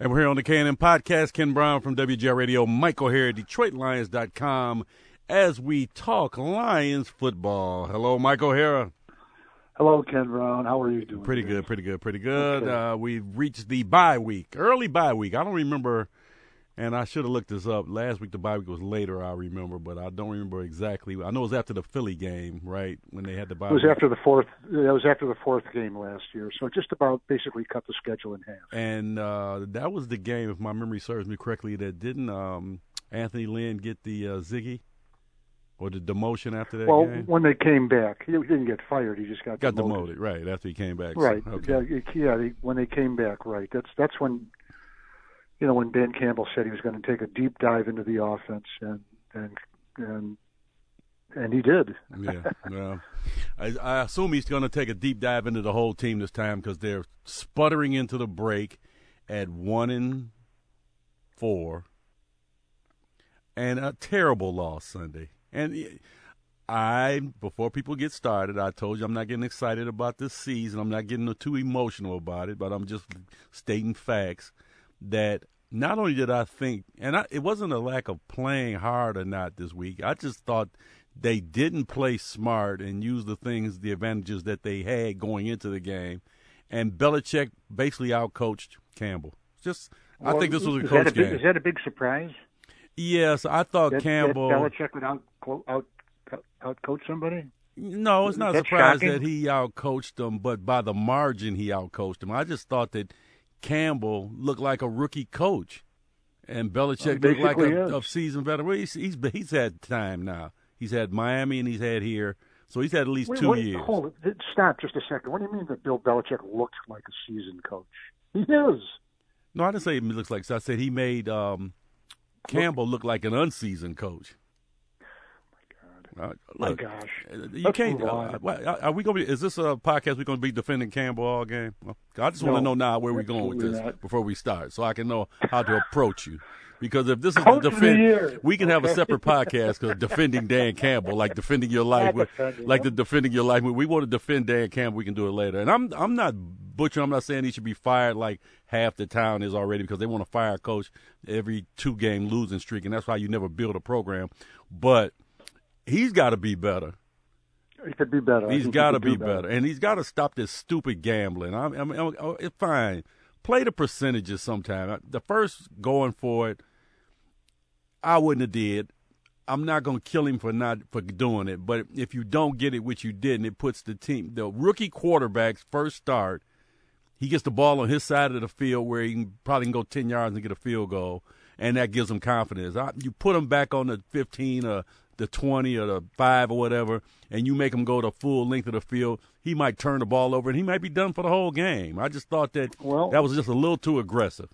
And we're here on the KNN Podcast. Ken Brown from WGR Radio, Michael here, at DetroitLions.com, as we talk Lions football. Hello, Michael O'Hara. Hello, Ken Brown. How are you doing? Pretty today? good, pretty good, pretty good. Okay. Uh, we've reached the bye week, early bye week. I don't remember, and I should have looked this up. Last week the bye week was later, I remember, but I don't remember exactly. I know it was after the Philly game, right, when they had the bye It was week. after the fourth. That was after the fourth game last year. So just about basically cut the schedule in half. And uh, that was the game, if my memory serves me correctly, that didn't um, Anthony Lynn get the uh, Ziggy or the demotion after that Well, game? when they came back, he didn't get fired. He just got Got demoted. demoted, right, after he came back. so- Right. okay. Yeah. Yeah. When they came back, right. That's that's when, you know, when Dan Campbell said he was going to take a deep dive into the offense, and and and and he did. yeah, well, I, I assume he's going to take a deep dive into the whole team this time because they're sputtering into the break at one and four, and a terrible loss Sunday. And I, before people get started, I told you I'm not getting excited about this season. I'm not getting too emotional about it, but I'm just stating facts that not only did I think, and I, it wasn't a lack of playing hard or not this week. I just thought they didn't play smart and use the things, the advantages that they had going into the game. And Belichick basically outcoached Campbell. Just, I think this was a coach a big, game. Is that a big surprise? yes, I thought That, Campbell. that Belichick would out out out coach somebody. No, it's not a surprise shocking. that he outcoached them, but by the margin he outcoached them. I just thought that Campbell looked like a rookie coach, and Belichick looked like a, a seasoned veteran. Well, he's, he's he's had time now. He's had Miami and he's had here, so he's had at least Wait, two wait, years. Hold it. Stop just a second. What do you mean that Bill Belichick looked like a seasoned coach? He is. No, I didn't say he looks like. So I said he made um, Campbell look like an unseasoned coach. Uh, My gosh. Uh, You Let's can't. Uh, are we going to be? Is this a podcast we're going to be defending Campbell all game? I just want to No, know now where we're going with this not. before we start, so I can know how to approach you. Because if this is Coach the of defend, we can have a separate podcast because defending Dan Campbell, like defending your life, with, like the defending your life. We want to defend Dan Campbell. We can do it later. And I'm I'm not butchering. I'm not saying he should be fired like half the town is already because they want to fire a coach every two game losing streak, and that's why you never build a program. But he's got to be better. He could be better. He's got to be better, and he's got to stop this stupid gambling. I, I mean, oh, it's fine. Play the percentages sometime. The first going for it, I wouldn't have did. I'm not going to kill him for not for doing it, but if you don't get it, which you didn't, it puts the team, the rookie quarterback's first start. He gets the ball on his side of the field where he can probably can go ten yards and get a field goal, and that gives him confidence. I, you put him back on the 15 or the 20 or the five or whatever, and you make him go the full length of the field, he might turn the ball over and he might be done for the whole game. I just thought that Well- that was just a little too aggressive.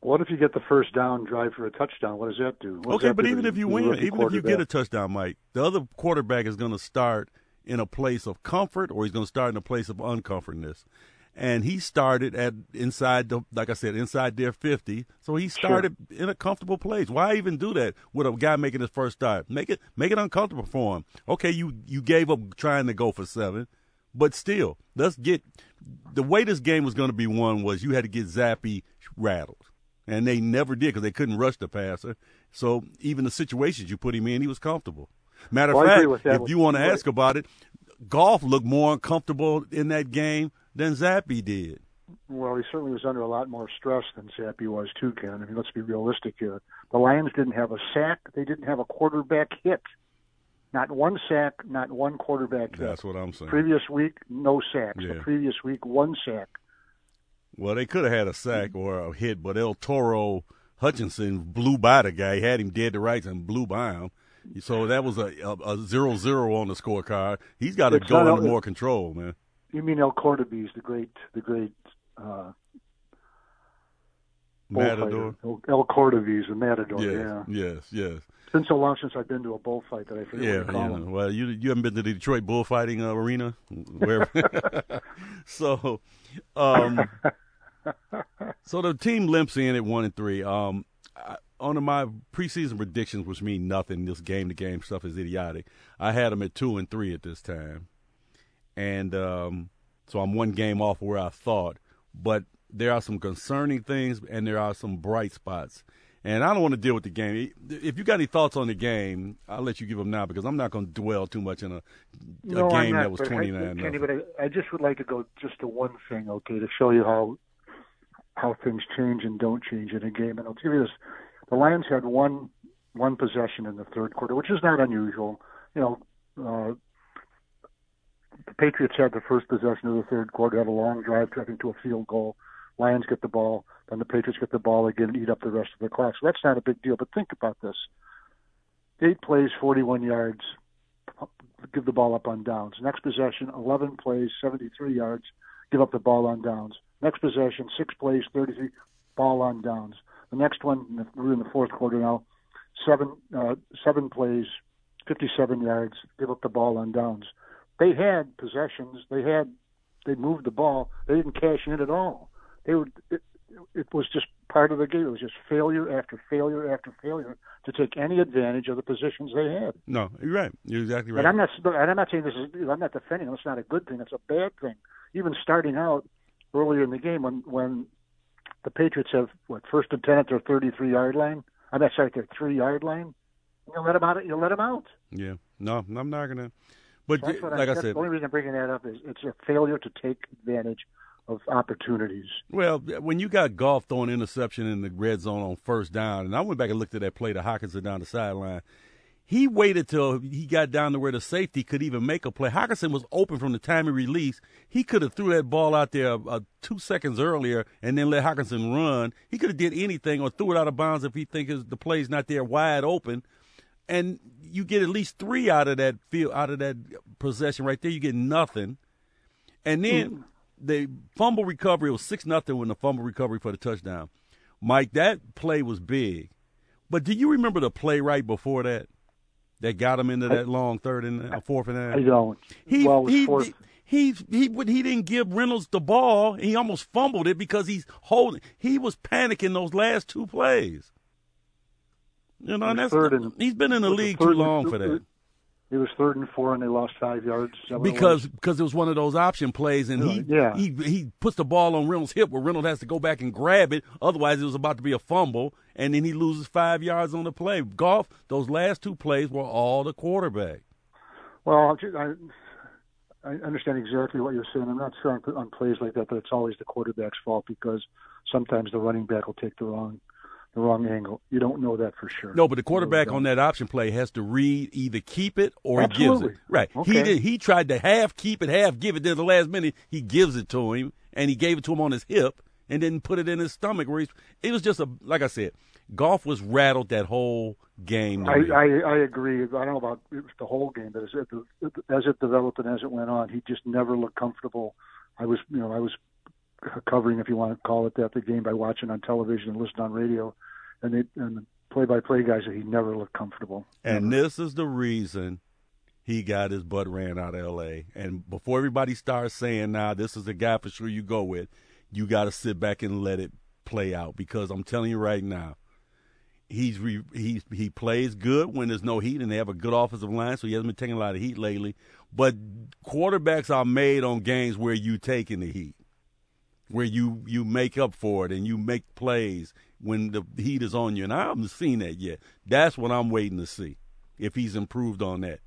What if you get the first down, drive for a touchdown? What does that do? What Okay, that but do even if you win, even if you get a touchdown, Mike, the other quarterback is going to start in a place of comfort or he's going to start in a place of uncomfortness. And he started at inside the, like I said, inside their fifty. So he started in a comfortable place. Why even do that with a guy making his first start? Make it make it uncomfortable for him. Okay, you you gave up trying to go for seven, but still, let's get the way this game was going to be won was you had to get Zappe rattled and they never did because they couldn't rush the passer. So even the situations you put him in, he was comfortable. Matter of Well, fact, if you want to ask about it, Goff looked more uncomfortable in that game than Zappe did. Well, he certainly was under a lot more stress than Zappe was too, Ken. I mean, let's be realistic here. The Lions didn't have a sack. They didn't have a quarterback hit. Not one sack, not one quarterback hit. That's what I'm saying. Previous week, no sacks. Yeah. The previous week, one sack. Well, they could have had a sack or a hit, but El Toro Hutchinson blew by the guy. He had him dead to rights and blew by him. So that was a, a, a zero zero on the scorecard. He's got to go into a- more control, man. You mean El Cordobés, the great, the great uh, Matador. El, El Cordobés, the Matador. Yeah. Yes, yes, yes. It's been so long since I've been to a bullfight that I forget Yeah, what yeah. Well, you you haven't been to the Detroit bullfighting uh, arena, where? so, um, so the team limps in at one and three. Um, I, on my preseason predictions, which mean nothing, this game to game stuff is idiotic. I had them at two and three at this time, and um, so I'm one game off where I thought. But there are some concerning things and there are some bright spots. And I don't want to deal with the game. If you got any thoughts on the game, I'll let you give them now because I'm not going to dwell too much in a, a no, game not, that was 29 Kenny, but I, I just would like to go just to one thing, okay, to show you how how things change and don't change in a game. And I'll give you this: the Lions had one one possession in the third quarter, which is not unusual. You know, uh, the Patriots had the first possession of the third quarter, had a long drive, driving to a field goal. Lions get the ball, then the Patriots get the ball again and eat up the rest of the clock. So that's not a big deal. But think about this: eight plays, 41 yards, give the ball up on downs. Next possession, 11 plays, 73 yards, give up the ball on downs. Next possession, six plays, 33, ball on downs. The next one, we're in the fourth quarter now, seven uh, seven plays, 57 yards, give up the ball on downs. They had possessions. They had they moved the ball. They didn't cash in at all. They were it, it was just part of the game. It was just failure after failure after failure to take any advantage of the positions they had. No, you're right. You're exactly right. And I'm not. And I'm not saying this is. I'm not defending them. It's not a good thing. It's a bad thing. Even starting out earlier in the game when when the Patriots have what first and ten at their 33 yard line. I'm not sorry, their three yard line. You let them out. You let them out. Yeah. No, I'm not gonna. But so like I, I said, the only reason I'm bringing that up is it's a failure to take advantage of opportunities. Well, when you got Goff throwing interception in the red zone on first down, and I went back and looked at that play to Hockenson down the sideline. He waited till he got down to where the safety could even make a play. Hockenson was open from the time he released. He could have threw that ball out there uh, two seconds earlier and then let Hockenson run. He could have did anything or threw it out of bounds if he thinks the play's not there wide open. And you get at least three out of that field, out of that possession right there. You get nothing. And then mm. the fumble recovery was six nothing when the fumble recovery for the touchdown. Mike, that play was big. But do you remember the play right before that? That got him into that long third and uh, fourth and I don't. He, well, he, he, he, he, he didn't give Reynolds the ball. He almost fumbled it because he's holding. He was panicking those last two plays. You know, and that's and, he's been in the league too long for that. It was third and four, and they lost five yards. Because because it was one of those option plays, and he yeah. he he puts the ball on Reynolds' hip where Reynolds has to go back and grab it. Otherwise, it was about to be a fumble, and then he loses five yards on the play. Goff, those last two plays were all the quarterback. Well, I, I understand exactly what you're saying. I'm not sure on, on plays like that that it's always the quarterback's fault because sometimes the running back will take the wrong the wrong angle. You don't know that for sure. No, but the quarterback on that option play has to read either keep it or Absolutely. he gives it. Right. Okay. He did, he tried to half keep it, half give it. Then the last minute he gives it to him, and he gave it to him on his hip, and then put it in his stomach. Where he's, it was just a like I said, Goff was rattled that whole game. I, I, I agree. I don't know about the whole game, but as it as it developed and as it went on, he just never looked comfortable. I was you know I was covering, if you want to call it that, the game by watching on television and listening on radio, and they and the play-by-play guys said he never looked comfortable. And never. this is the reason he got his butt ran out of L.A. And before everybody starts saying, "Now nah, this is the guy for sure you go with," you got to sit back and let it play out because I'm telling you right now, he's re, he he plays good when there's no heat and they have a good offensive line, so he hasn't been taking a lot of heat lately. But quarterbacks are made on games where you taking the heat where you you make up for it and you make plays when the heat is on you. And I haven't seen that yet. That's what I'm waiting to see if he's improved on that.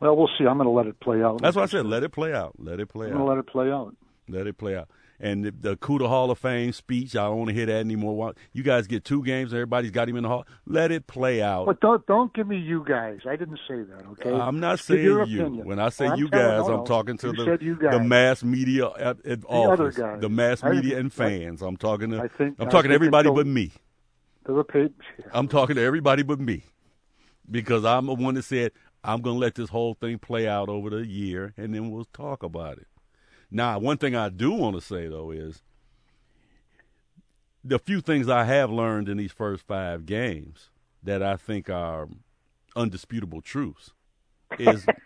Well, we'll see. I'm going to let it play out. That's what I said. Let it play out. Let it play I'm out. let it play out. Let it play out. And the, the CUDA Hall of Fame speech, I don't want to hear that anymore. You guys get two games, everybody's got him in the hall. Let it play out. But don't don't give me you guys. I didn't say that. Okay. Uh, I'm not saying you. Opinion. When I say well, you guys, I'm talking to the the mass media at, at the office, other guys. the mass media and fans. I'm talking to I think, I'm I talking to everybody but me. The I'm talking to everybody but me because I'm the one that said I'm going to let this whole thing play out over the year and then we'll talk about it. Now, one thing I do want to say though is the few things I have learned in these first five games that I think are undisputable truths is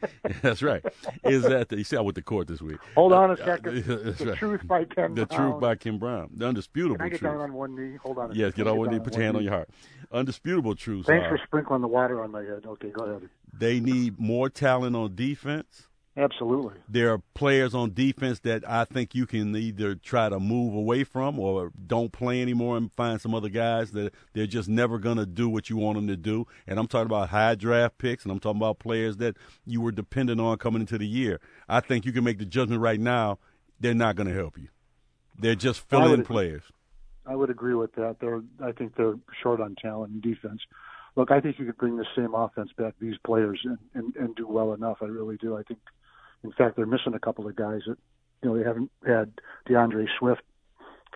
that's right. Is that the, you see I went to court this week? Hold on a Uh, second. that's the right. truth by Ken The Brown. truth by Ken Brown. The undisputable Can I get truth. down on one knee? Hold on. A yes, get on one knee. Put your hand on your heart. Undisputable truths Thanks are for sprinkling the water on my head. Okay, go ahead. they need more talent on defense Absolutely. There are players on defense that I think you can either try to move away from or don't play anymore and find some other guys that they're just never going to do what you want them to do. And I'm talking about high draft picks and I'm talking about players that you were dependent on coming into the year. I think you can make the judgment right now they're not going to help you. They're just fill-in players. I would agree with that. They're I think they're short on talent and defense. Look, I think you could bring the same offense back these players and, and, and do well enough. I really do. I think in fact, they're missing a couple of guys that you know they haven't had D'Andre Swift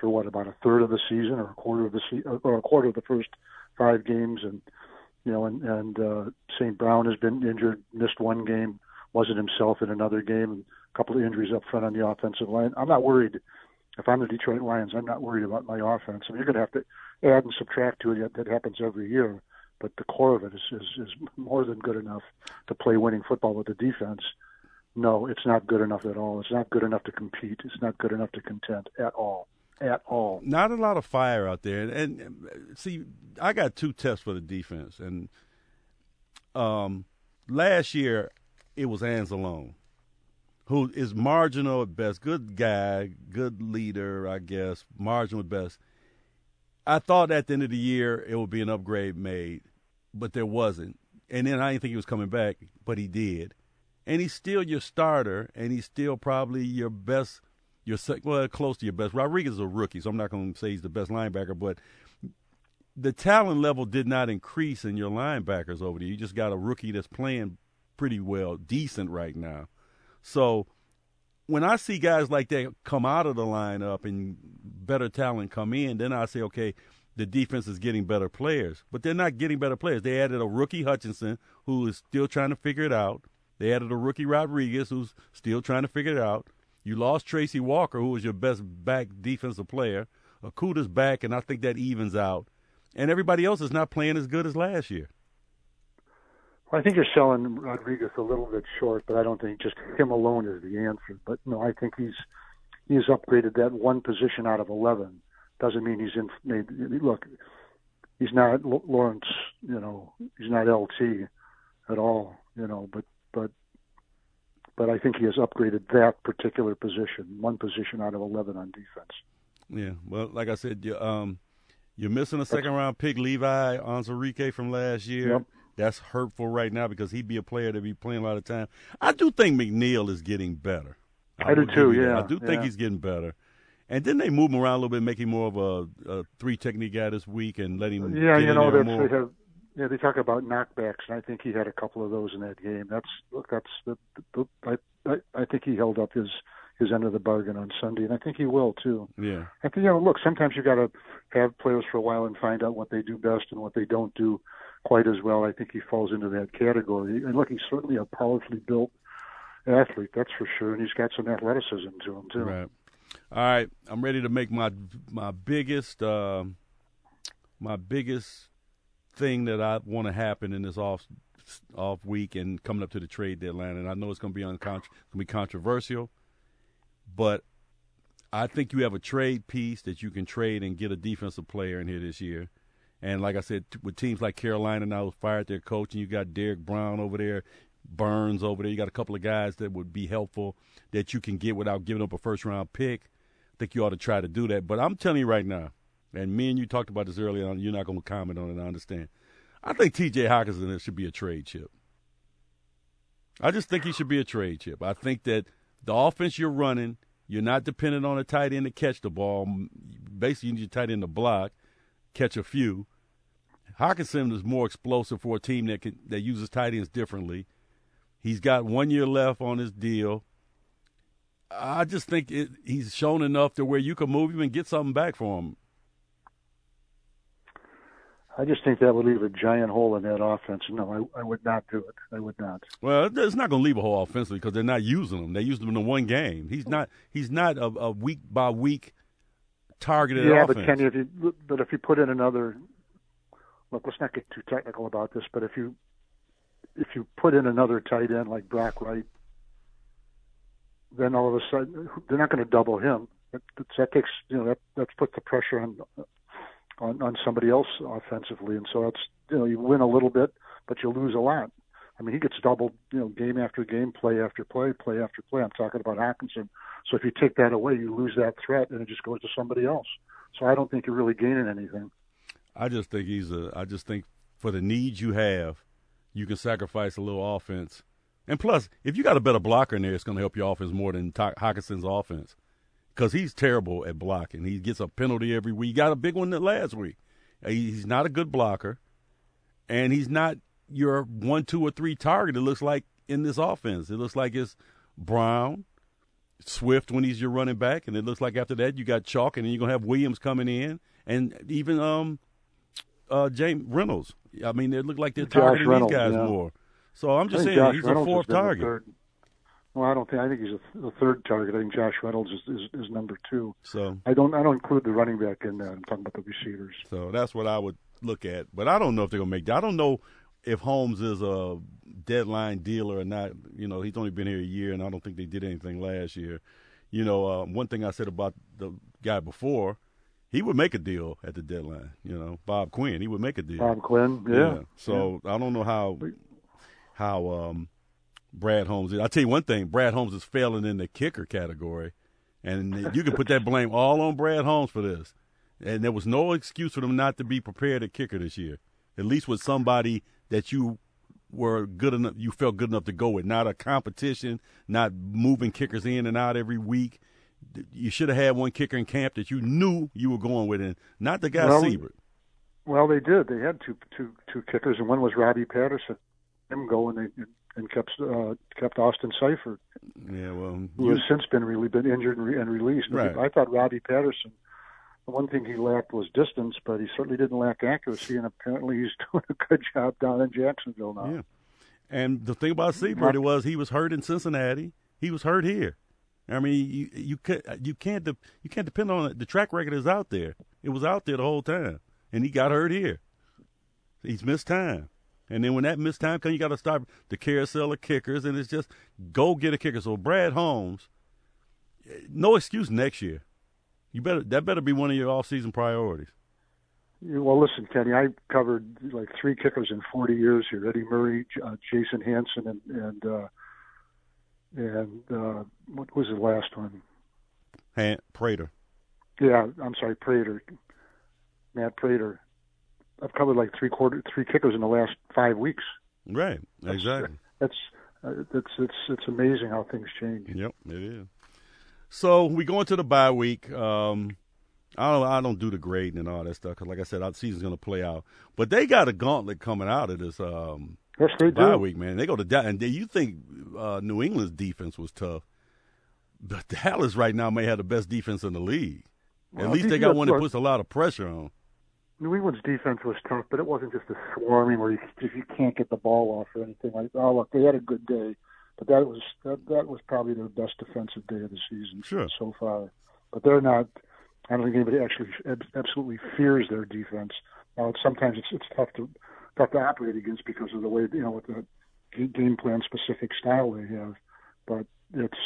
for what about a third of the season or a quarter of the se- or a quarter of the first five games, and you know, and and uh, St. Brown has been injured, missed one game, wasn't himself in another game, and a couple of injuries up front on the offensive line. I'm not worried. If I'm the Detroit Lions, I'm not worried about my offense. I mean, you're going to have to add and subtract to it. That happens every year, but the core of it is, is is more than good enough to play winning football with the defense no, it's not good enough at all. It's not good enough to compete. It's not good enough to contend at all. At all. Not a lot of fire out there. And, and see, I got two tests for the defense. And um, last year, it was Anzalone, who is marginal at best. Good guy, good leader, I guess, marginal at best. I thought at the end of the year it would be an upgrade made, but there wasn't. And then I didn't think he was coming back, but he did and he's still your starter, and he's still probably your best, your well, close to your best. Rodriguez is a rookie, so I'm not going to say he's the best linebacker, but the talent level did not increase in your linebackers over there. You just got a rookie that's playing pretty well, decent right now. So when I see guys like that come out of the lineup and better talent come in, then I say, okay, the defense is getting better players. But they're not getting better players. They added a rookie Hutchinson who is still trying to figure it out. They added a rookie Rodriguez who's still trying to figure it out. You lost Tracy Walker, who was your best back defensive player. Okudah's back, and I think that evens out. And everybody else is not playing as good as last year. Well, I think you're selling Rodriguez a little bit short, but I don't think just him alone is the answer. But no, I think he's he's upgraded that one position out of eleven. Doesn't mean he's in. Made, look, he's not Lawrence. You know, he's not LT at all. You know, but but but I think he has upgraded that particular position, one position out of eleven on defense. Yeah, well, like I said, you, um, you're missing a second round pick, Levi Onwuzurike from last year. Yep. That's hurtful right now because he'd be a player to be playing a lot of time. I do think McNeill is getting better. I, I do too. Yeah, I do think he's getting better. And then they move him around a little bit, make him more of a, a three technique guy this week, and let him. Yeah, you know, they have yeah, they talk about knockbacks, and I think he had a couple of those in that game. That's look, that's the, the, the I, I I think he held up his his end of the bargain on Sunday, and I think he will too. Yeah, I think you know, look, sometimes you got to have players for a while and find out what they do best and what they don't do quite as well. I think he falls into that category. And look, he's certainly a powerfully built athlete, that's for sure, and he's got some athleticism to him too. Right. All right, I'm ready to make my my biggest uh, my biggest thing that I want to happen in this off off week and coming up to the trade deadline. And I know it's going to be uncont- going to be controversial, but I think you have a trade piece that you can trade and get a defensive player in here this year. And like I said, with teams like Carolina now fired their coach, and you got Derrick Brown over there, Burns over there, you got a couple of guys that would be helpful that you can get without giving up a first round pick. I think you ought to try to do that. But I'm telling you right now, and me and you talked about this earlier on. You're not going to comment on it. I understand. I think T.J. Hockenson should be a trade chip. I just think he should be a trade chip. I think that the offense you're running, you're not dependent on a tight end to catch the ball. Basically, you need a tight end to block, catch a few. Hockenson is more explosive for a team that can, that uses tight ends differently. He's got one year left on his deal. I just think it, he's shown enough to where you can move him and get something back for him. I just think that would leave a giant hole in that offense. No, I, I would not do it. I would not. Well, it's not going to leave a hole offensively because they're not using him. They used him in the one game. He's not. He's not a, a week by week targeted. Yeah, offense. but Kenny, if you but if you put in another, look, let's not get too technical about this. But if you if you put in another tight end like Brock Wright, then all of a sudden they're not going to double him. That, that takes you know that that puts the pressure on on, on somebody else offensively, and so that's you know you win a little bit, but you lose a lot. I mean, he gets doubled, you know, game after game, play after play, play after play. I'm talking about Hockenson. So if you take that away, you lose that threat, and it just goes to somebody else. So I don't think you're really gaining anything. I just think he's a. I just think for the needs you have, you can sacrifice a little offense. And plus, if you got a better blocker in there, it's going to help your offense more than Hockenson's offense because he's terrible at blocking. He gets a penalty every week. He got a big one that last week. He's not a good blocker, and he's not your one, two, or three target. It looks like in this offense, it looks like it's Brown, Swift when he's your running back, and it looks like after that you got Chark, and then you're gonna have Williams coming in, and even um, uh, James Reynolds. I mean, it looked like they're targeting Reynolds, these guys yeah. more. So I'm just saying Josh he's Reynolds a fourth target. Well, I don't think. I think he's a, the third target. I think Josh Reynolds is, is, is number two. So I don't I don't include the running back in that. I'm talking about the receivers. So that's what I would look at. But I don't know if they're gonna make. That. I don't know if Holmes is a deadline dealer or not. You know, he's only been here a year, and I don't think they did anything last year. You know, uh, one thing I said about the guy before, he would make a deal at the deadline. You know, Bob Quinn, he would make a deal. Bob Quinn, yeah. yeah. So yeah. I don't know how how um, Brad Holmes is. I'll tell you one thing: Brad Holmes is failing in the kicker category, and you can put that blame all on Brad Holmes for this. And there was no excuse for them not to be prepared at kicker this year, at least with somebody that you were good enough, you felt good enough to go with. Not a competition, not moving kickers in and out every week. You should have had one kicker in camp that you knew you were going with, and not the guy well, Seibert. Well, they did. They had two two two kickers, and one was Robbie Patterson. Him go and they and kept uh, kept Austin Seibert. Yeah, well, who you, has since been really been injured and, re- and released. Right. I thought Robbie Patterson the one thing he lacked was distance, but he certainly didn't lack accuracy, and apparently he's doing a good job down in Jacksonville now. Yeah. And the thing about Seibert was he was hurt in Cincinnati. He was hurt here. I mean, you you can't you can't de- you can't depend on it. The track record is out there. It was out there the whole time, and he got hurt here. He's missed time, and then when that missed time comes, you got to start the carousel of kickers, and it's just go get a kicker. So Brad Holmes, no excuse next year. You better that better be one of your off-season priorities. Well, listen, Kenny, I covered like three kickers in 40 years here: Eddie Murray, uh, Jason Hanson, and and uh, and uh, what was the last one? Han- Prater. Yeah, I'm sorry, Prater. Matt Prater. I've covered like three quarter three kickers in the last five weeks. Right. Exactly. That's that's uh, it's it's it's amazing how things change. Yep, it is. So we go into the bye week. Um, I don't I don't do the grading and all that stuff because, like I said, our season's going to play out. But they got a gauntlet coming out of this um, yes, they bye do. week, man. They go to Dallas, and you think uh, New England's defense was tough, but Dallas right now may have the best defense in the league. Well, At least they got one that puts a lot of pressure on. New England's defense was tough, but it wasn't just a swarming where you, if you can't get the ball off or anything like. Oh, look, they had a good day but that was that, that was probably their best defensive day of the season sure. so far. But they're not. I don't think anybody actually absolutely fears their defense. Now, sometimes it's it's tough to tough to operate against because of the way you know with the game plan specific style they have. But it's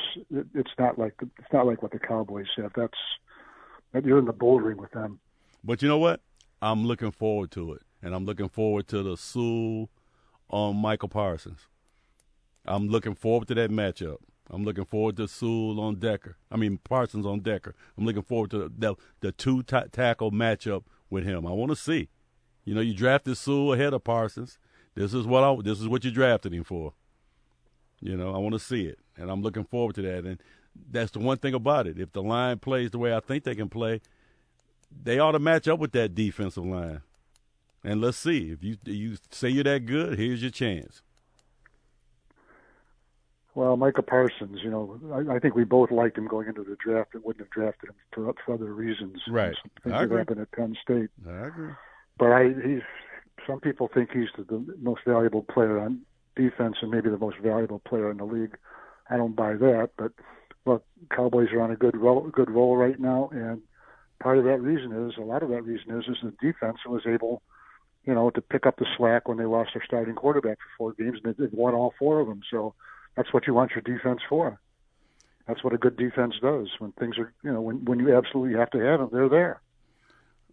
it's not like it's not like what the Cowboys have. That's you're in the bouldering with them. But you know what? I'm looking forward to it, and I'm looking forward to the Sewell on um, Michael Parsons. I'm looking forward to that matchup. I'm looking forward to Sewell on Decker. I mean Parsons on Decker. I'm looking forward to the the two t- tackle matchup with him. I want to see. You know, you drafted Sewell ahead of Parsons. This is what I, this is what you drafted him for. You know, I want to see it, and I'm looking forward to that. And that's the one thing about it. If the line plays the way I think they can play, they ought to match up with that defensive line. And let's see if you you say you're that good. Here's your chance. Well, Micah Parsons, you know, I, I think we both liked him going into the draft and wouldn't have drafted him for, for other reasons. Right. Things that happened at Penn State. I agree. But I, he's. Some people think he's the, the most valuable player on defense and maybe the most valuable player in the league. I don't buy that, but look, Cowboys are on a good roll, good roll right now, and part of that reason is a lot of that reason is is the defense was able, you know, to pick up the slack when they lost their starting quarterback for four games and they won all four of them. So that's what you want your defense for. That's what a good defense does. When things are, you know, when when you absolutely have to have them, they're there.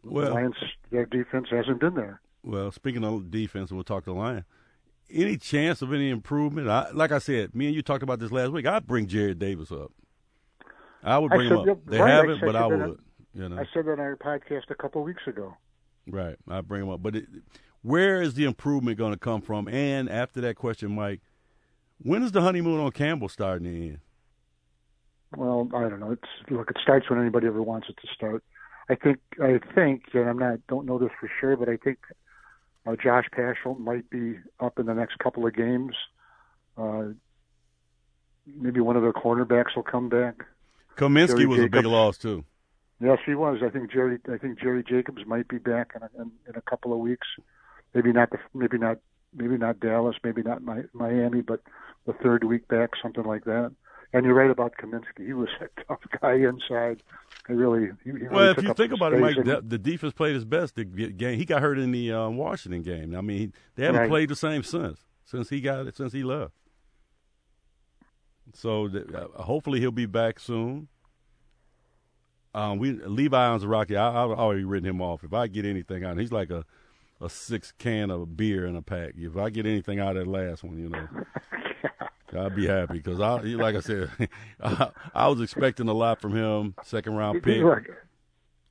Well, Lions, their defense hasn't been there. Well, speaking of defense, we'll talk to Lion. any chance of any improvement? I, like I said, me and you talked about this last week. I'd bring Jarrad Davis up. I would bring I him up. They right, haven't, but I said would. You know, I said that on our podcast a couple of weeks ago. right? I bring him up. But it, where is the improvement going to come from? And after that question, Mike, when is the honeymoon on Campbell starting to end? Well, I don't know. It's look, it starts when anybody ever wants it to start. I think I think, and I'm not don't know this for sure, but I think uh, Josh Paschal might be up in the next couple of games. Uh, maybe one of their cornerbacks will come back. Kaminsky Jerry was a big loss too. Yes, he was. I think Jerry. I think Jerry Jacobs might be back in a, in, in a couple of weeks. Maybe not the. Maybe not. Maybe not Dallas. Maybe not Mi- Miami. But the third week back, something like that. And you're right about Kaminsky. He was a tough guy inside. He really. He, he really Well, if took you think about it. Mike, the, the defense played his best the game. He got hurt in the uh, Washington game. I mean, they haven't Right. played the same since since he got it since he left. So uh, hopefully he'll be back soon. Um, we Levi Onwuzurike, I, I've already written him off. If I get anything out, he's like a a six can of beer in a pack. If I get anything out of that last one, you know. I'll be happy because I, like I said, I, I was expecting a lot from him. Second round pick, Look,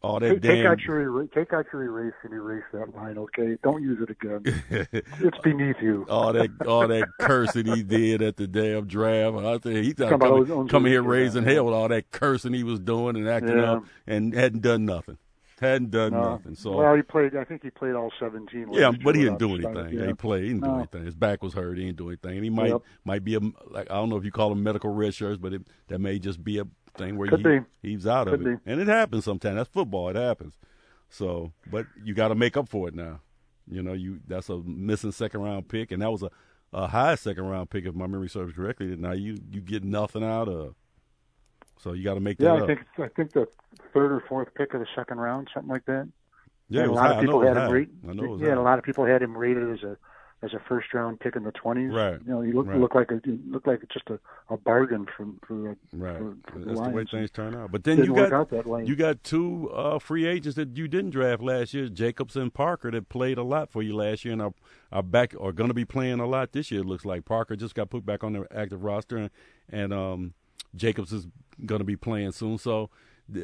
all that take, take out your era- take out your erase and erase that line, okay? Don't use it again. it's beneath you. all that all that cursing he did at the damn draft. I think he Talking thought about coming, coming here raising hell with all that cursing he was doing and acting Yeah. up and hadn't done nothing. Hadn't done No. nothing. So well, he played. I think he played all 17. yeah, but he didn't do anything. starting. He played. He didn't do anything. His back was hurt. He didn't do anything. And he might Yep. might be a like I don't know if you call them medical red shirts, but it, that may just be a thing where Could he, be. he's out of Could it, and it happens sometimes. That's football. It happens. So, but you got to make up for it now. You know, you that's a missing second round pick, and that was a, a high second round pick if my memory serves correctly. Now you you get nothing out of. So you got to make that Yeah, up. I think I think the third or fourth pick of the second round, something like that. yeah, a lot high. of people had him rated. I know it was yeah, high. a lot of people had him rated as a as a first round pick in the twenties. Right. You know, he looked Right. looked like a he looked like just a, a bargain from for the, Right, for, for that's the way things turn out. But then Didn't you got out that way. you got two uh, free agents that you didn't draft last year, Jacobs and Parker, that played a lot for you last year and are, are back are going to be playing a lot this year. It looks like Parker just got put back on the active roster, and, and um, Jacobs is going to be playing soon. So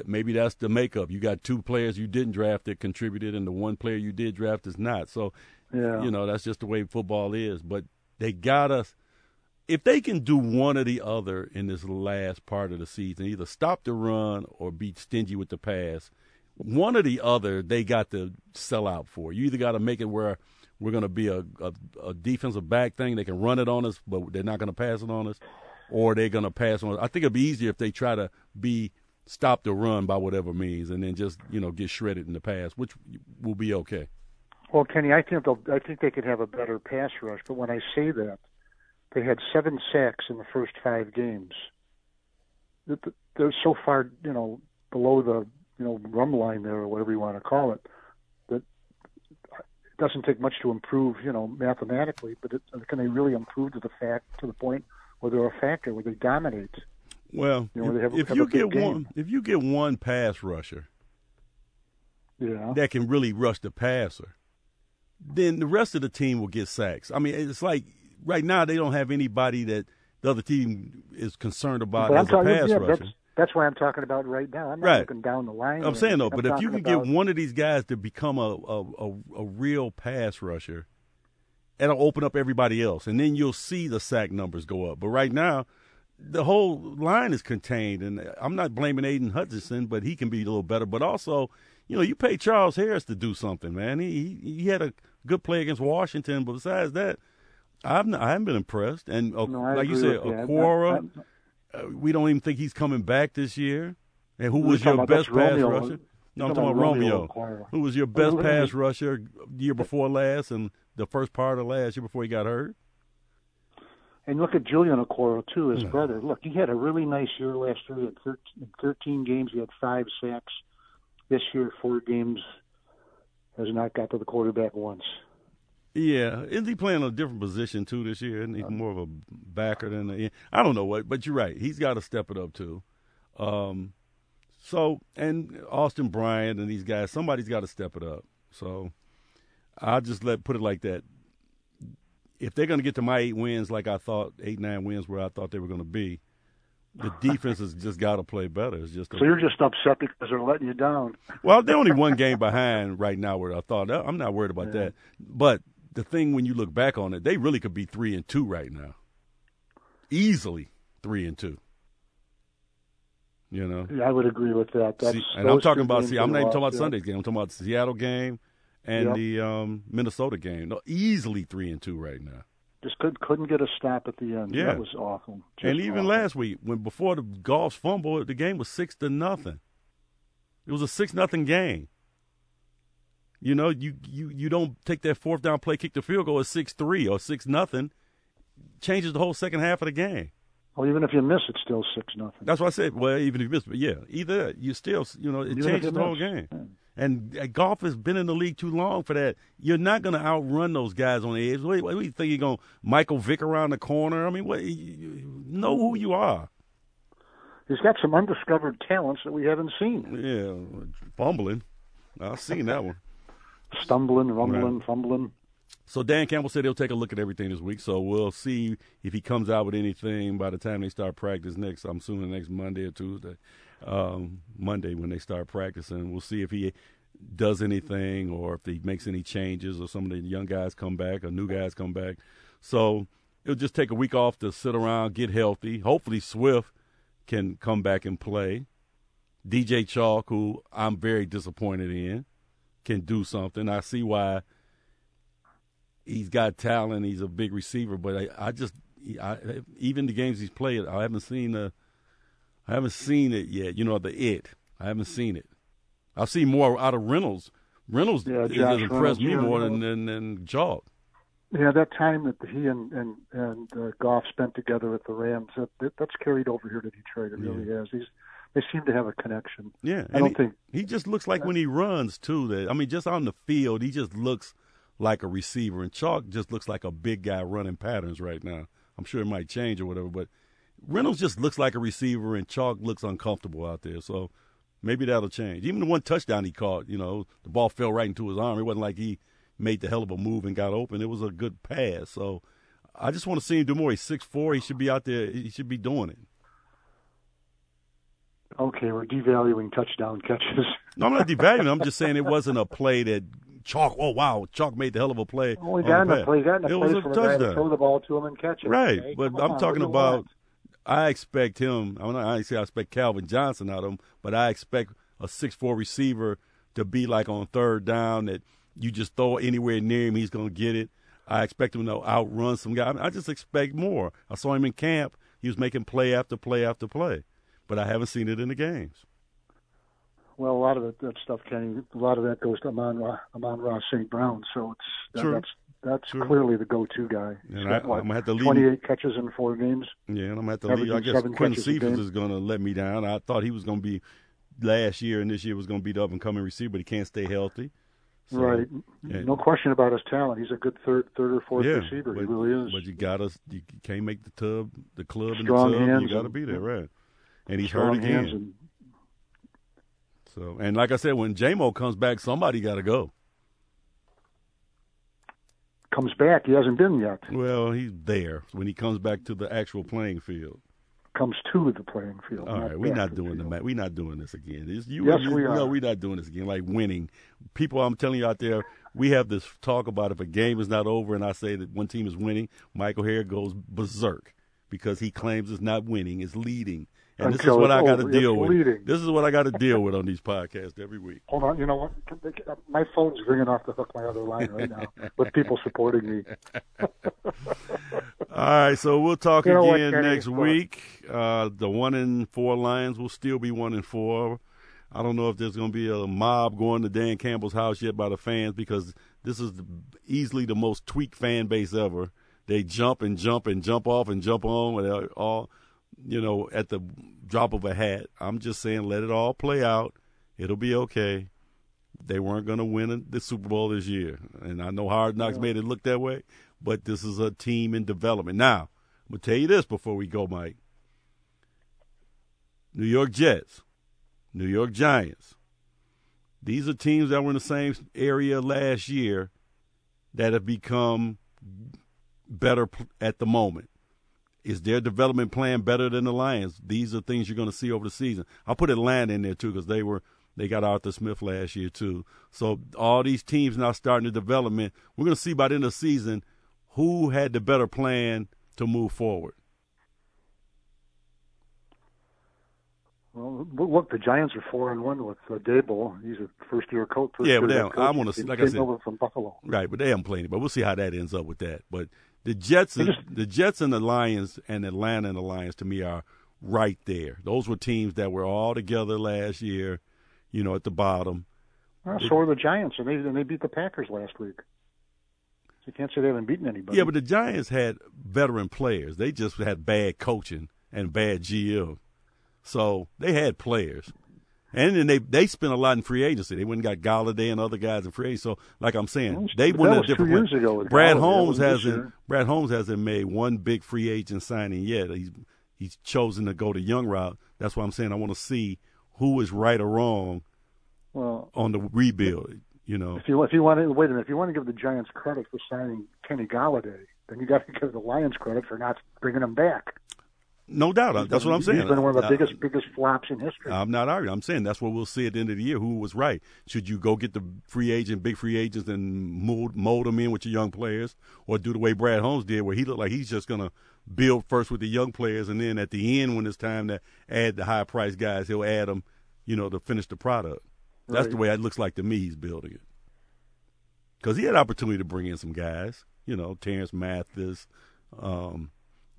maybe that's the makeup. You got two players you didn't draft that contributed, and the one player you did draft is not. So yeah. you know that's just the way football is. But they got us. If they can do one or the other in this last part of the season, either stop the run or be stingy with the pass, one or the other they got to sell out for. You either got to make it where we're going to be a, a, a defensive back thing. They can run it on us, but they're not going to pass it on us, or they're going to pass on. us. I think it'd be easier if they try to be stop the run by whatever means, and then just you know get shredded in the pass, which will be okay. Well, Kenny, I think they'll, I think they could have a better pass rush. But when I say that, they had seven sacks in the first five games. Th- th- They're so far, you know, below the you know rum line there, or whatever you want to call it, that it doesn't take much to improve, you know, mathematically. But it, can they really improve to the fact to the point where they're a factor, where they dominate? Well, You know, if, if you get game. one, if you get one pass rusher Yeah. that can really rush the passer, then the rest of the team will get sacks. I mean, it's like right now they don't have anybody that the other team is concerned about But I'm as a pass yeah, rusher. that's that's what I'm talking about right now. I'm not Right. looking down the line. I'm saying though, but I'm if you can about- get one of these guys to become a, a, a, a real pass rusher, it'll open up everybody else, and then you'll see the sack numbers go up. But right now, the whole line is contained, and I'm not blaming Aiden Hutchinson, but he can be a little better. But also, you know, you pay Charles Harris to do something, man. He he, he had a good play against Washington, but besides that, I've not, I haven't been impressed. And uh, No, like you said, with you. I'm- Okwara, uh, we don't even think he's coming back this year. And who was your best pass Romeo. rusher? No, I'm talking about Romeo. Romeo Who was your best pass rusher year before last and the first part of last year before he got hurt? And look at Julian Okwara too, his Yeah. brother. Look, he had a really nice year last year. He had 13, in 13 games, he had five sacks. This year, four games, has not got to the quarterback once. Yeah, isn't he playing a different position too this year? Isn't he more of a backer than a? I don't know what, but you're right. He's got to step it up too. Um, so and Austin Bryant and these guys, somebody's got to step it up. So I'll just let put it like that. If they're going to get to my eight wins, like I thought, eight nine wins where I thought they were going to be, the defense has just got to play better. It's just so you're just upset because they're letting you down. Well, they're only one game behind right now. Where I thought oh, I'm not worried about yeah. that, but the thing when you look back on it, they really could be three and two right now, easily three and two. You know, yeah, I would agree with that. See, and I'm talking about. See, I'm not even talking about yeah. Sunday's game. I'm talking about the Seattle game and yep. the um, Minnesota game. No, easily three and two right now. Just could, couldn't get a stop at the end. Yeah, that was awful. Just and even awful. last week, when before the Goff's fumble, the game was six to nothing. It was a six nothing game. You know, you, you you don't take that fourth down play, kick the field goal at six three or six nothing, changes the whole second half of the game. Well, even if you miss, it's still six nothing. That's what I said. Well, even if you miss, but yeah, either you still, you know, it even changes the whole game. And uh, Goff has been in the league too long for that. You're not going to outrun those guys on the edge. What, what do you think you're going to Michael Vick around the corner? I mean, what? You know who you are. He's got some undiscovered talents that we haven't seen. Yeah, fumbling. I've seen that one. Stumbling, rumbling, right. fumbling. So Dan Campbell said he'll take a look at everything this week. So we'll see if he comes out with anything by the time they start practice next. I'm assuming next Monday or Tuesday um, Monday when they start practicing. We'll see if he does anything or if he makes any changes or some of the young guys come back or new guys come back. So it'll just take a week off to sit around, get healthy. Hopefully Swift can come back and play. DJ Chark, who I'm very disappointed in, can do something. I see why he's got talent. He's a big receiver, but I, I just I, even the games he's played, I haven't seen I haven't seen it yet. You know, the it. I haven't seen it. I've seen more out of Reynolds. Reynolds yeah, impressed Reynolds, me more than than, than Chark. Yeah, that time that he and and and uh, Goff spent together at the Rams, that, that's carried over here to Detroit. It yeah. really has. He's they seem to have a connection. Yeah, I don't he, think he just looks like uh, when he runs too. That I mean, just on the field, he just looks like a receiver, and Chark just looks like a big guy running patterns right now. I'm sure it might change or whatever, but Reynolds just looks like a receiver, and Chark looks uncomfortable out there. So maybe that'll change. Even the one touchdown he caught, you know, the ball fell right into his arm. It wasn't like he made the hell of a move and got open. It was a good pass. So I just want to see him do more. He's six four. He should be out there. He should be doing it. Okay, we're devaluing touchdown catches. no, I'm not devaluing. I'm just saying it wasn't a play that Chark. Oh wow, Chark made the hell of a play. Well, he got in the play. Got the it play was a touchdown. Throw the ball to him and catch it. Right, okay? but Come I'm on, talking about I expect him. I'm not. I say I expect Calvin Johnson out of him, but I expect a six four receiver to be like on third down that you just throw anywhere near him, he's going to get it. I expect him to outrun some guy. I just expect more. I saw him in camp. He was making play after play after play, but I haven't seen it in the games. Well, a lot of that stuff, Kenny, a lot of that goes to Amon, Amon-Ra St. Brown. So it's that, that's that's sure. clearly the go-to guy. And I, am gonna have to leave. 28 catches in four games. Yeah, and I'm gonna have to leave. I guess Quintez Cephus is gonna let me down. I thought he was gonna be last year, and this year was gonna be the up-and-coming receiver, but he can't stay healthy. So, right, yeah. no question about his talent. He's a good third, third or fourth yeah, receiver. But, he really is. But you got to, you can't make the tub, the club, Strong and the tub. You got to be there, right? And he's hurt again. And, so, and like I said, when Jamo comes back, somebody got to go comes back. He hasn't been yet. Well, he's there when he comes back to the actual playing field. Comes to the playing field. All right, we're not doing the, the We're not doing this again. It's you, yes, you, we are. No, we're not doing this again. Like winning, people. I'm telling you out there, we have this talk about if a game is not over, and I say that one team is winning, Michael Hare goes berserk because he claims it's not winning, it's leading. And this is what I got to deal with. This is what I got to deal with on these podcasts every week. Hold on, you know what? My phone's ringing off the hook my other line right now with people supporting me. All right, so we'll talk you know again what, next week. Uh, the one in four Lions will still be one in four. I don't know if there's going to be a mob going to Dan Campbell's house yet by the fans because this is easily the most tweaked fan base ever. They jump and jump and jump off and jump on. All you know, at the drop of a hat. I'm just saying, let it all play out. It'll be okay. They weren't going to win the Super Bowl this year, and I know Hard Knocks yeah. made it look that way. But this is a team in development. Now, I'm gonna tell you this before we go, Mike. New York Jets, New York Giants. These are teams that were in the same area last year that have become better at the moment? Is their development plan better than the Lions? These are things you're going to see over the season. I'll put Atlanta in there too because they were they got Arthur Smith last year too. So all these teams now starting the development. We're going to see by the end of the season who had the better plan to move forward. Well, look, the Giants are four and one with uh, Daboll. He's a first year coach. First yeah, but they, I want to see, like I said, over from Buffalo. Right, but they haven't played it. But we'll see how that ends up with that. But the Jets, just, the Jets and the Lions and Atlanta and the Lions to me are right there. Those were teams that were all together last year. You know, at the bottom. Well, so are the Giants, and they and they beat the Packers last week. So you can't say they haven't beaten anybody. Yeah, but the Giants had veteran players. They just had bad coaching and bad GM. So they had players. And then they they spent a lot in free agency. They went and got Golladay and other guys in free agency. So, like I'm saying, they went a different years ago Brad. Holmes hasn't Brad Holmes hasn't made one big free agent signing yet. He's he's chosen to go the young route. That's why I'm saying I want to see who is right or wrong well, on the rebuild. You know, if you if you want to wait a minute, if you want to give the Giants credit for signing Kenny Golladay, then you got to give the Lions credit for not bringing him back. No doubt. That's what I'm saying. He's been one of the uh, biggest biggest flops in history. I'm not arguing. I'm saying that's what we'll see at the end of the year. Who was right? Should you go get the free agent, big free agents, and mold, mold them in with your young players, or do the way Brad Holmes did, where he looked like he's just gonna build first with the young players, and then at the end, when it's time to add the high price guys, he'll add them, you know, to finish the product. That's Right. the way it looks like to me. He's building it because he had opportunity to bring in some guys, you know, Terrence Mathis, um,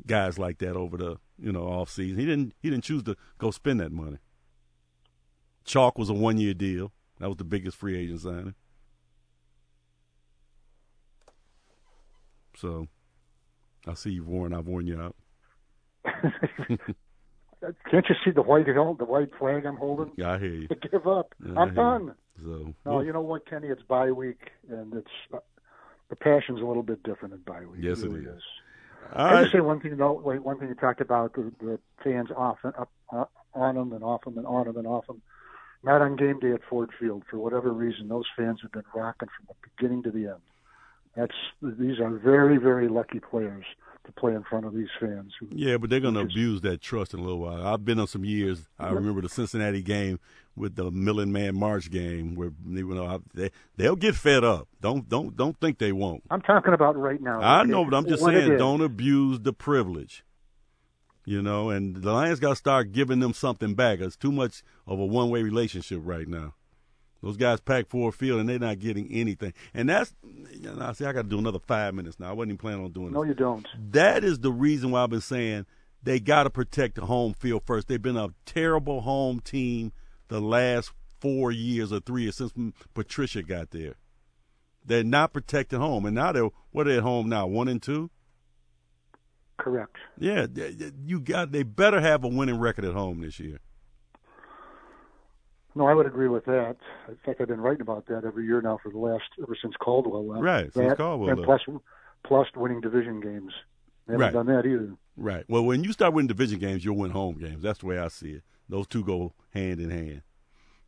guys like that over the you know off season. He didn't he didn't choose to go spend that money. Chark was a one year deal. That was the biggest free agent signing. So, I see you, Warren. I've worn you out. Can't you see the white the white flag I'm holding? Yeah, I hear you. Give up. Yeah, I'm done. So, No, you know what, Kenny? It's bye week, and it's uh, the passion's a little bit different in bye week. Yes, it it really is. is. All I right. just say one thing though. Wait, one thing you talked about the, the fans off and up, uh, on them and off them and on them and off them. Not on game day at Ford Field for whatever reason. Those fans have been rocking from the beginning to the end. That's these are very very lucky players to play in front of these fans. Who, Yeah, but they're going to abuse that trust in a little while. I've been on some years. I remember the Cincinnati game with the Millen Man March game where you know they they'll get fed up. Don't don't don't think they won't. I'm talking about right now. I know, but I'm just saying don't abuse the privilege. You know, and the Lions got to start giving them something back. It's too much of a one way relationship right now. Those guys pack Ford Field and they're not getting anything. And that's, you know, see, I got to do another five minutes now. I wasn't even planning on doing this No, you don't. that is the reason why I've been saying they got to protect the home field first. They've been a terrible home team the last four years or three years since Patricia got there. They're not protecting home, and now they're what are they at home now? One and two. Correct. Yeah, you got. They better have a winning record at home this year. No, I would agree with that. In fact, I've been writing about that every year now for the last ever since Caldwell left. Right, since That, Caldwell and left. plus plus winning division games. They haven't Right. done that either. Right. Well, when you start winning division games, you'll win home games. That's the way I see it. Those two go hand in hand.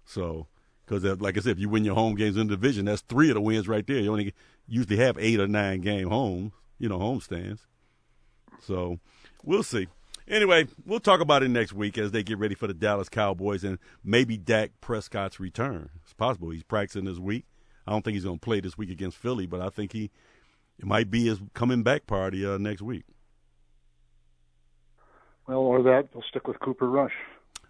So, because like I said, if you win your home games in the division, that's three of the wins right there. You only usually have eight or nine game homes, you know, home stands. So, we'll see. Anyway, we'll talk about it next week as they get ready for the Dallas Cowboys and maybe Dak Prescott's return. It's possible he's practicing this week. I don't think he's going to play this week against Philly, but I think he it might be his coming back party uh, next week. Well, or that they'll stick with Cooper Rush.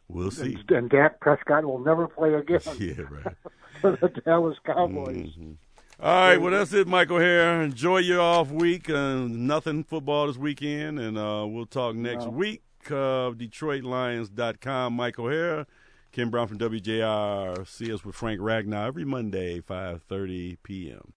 We'll see. And, and Dak Prescott will never play again Yeah, right. for the Dallas Cowboys. Mhm. All right, well that's it, Michael. Here, enjoy your off week. Uh, nothing football this weekend, and uh, we'll talk next No. week. Uh, DetroitLions.com. Mike O'Hara, Ken Brown from WJR. See us with Frank Ragnow every Monday, five thirty p.m.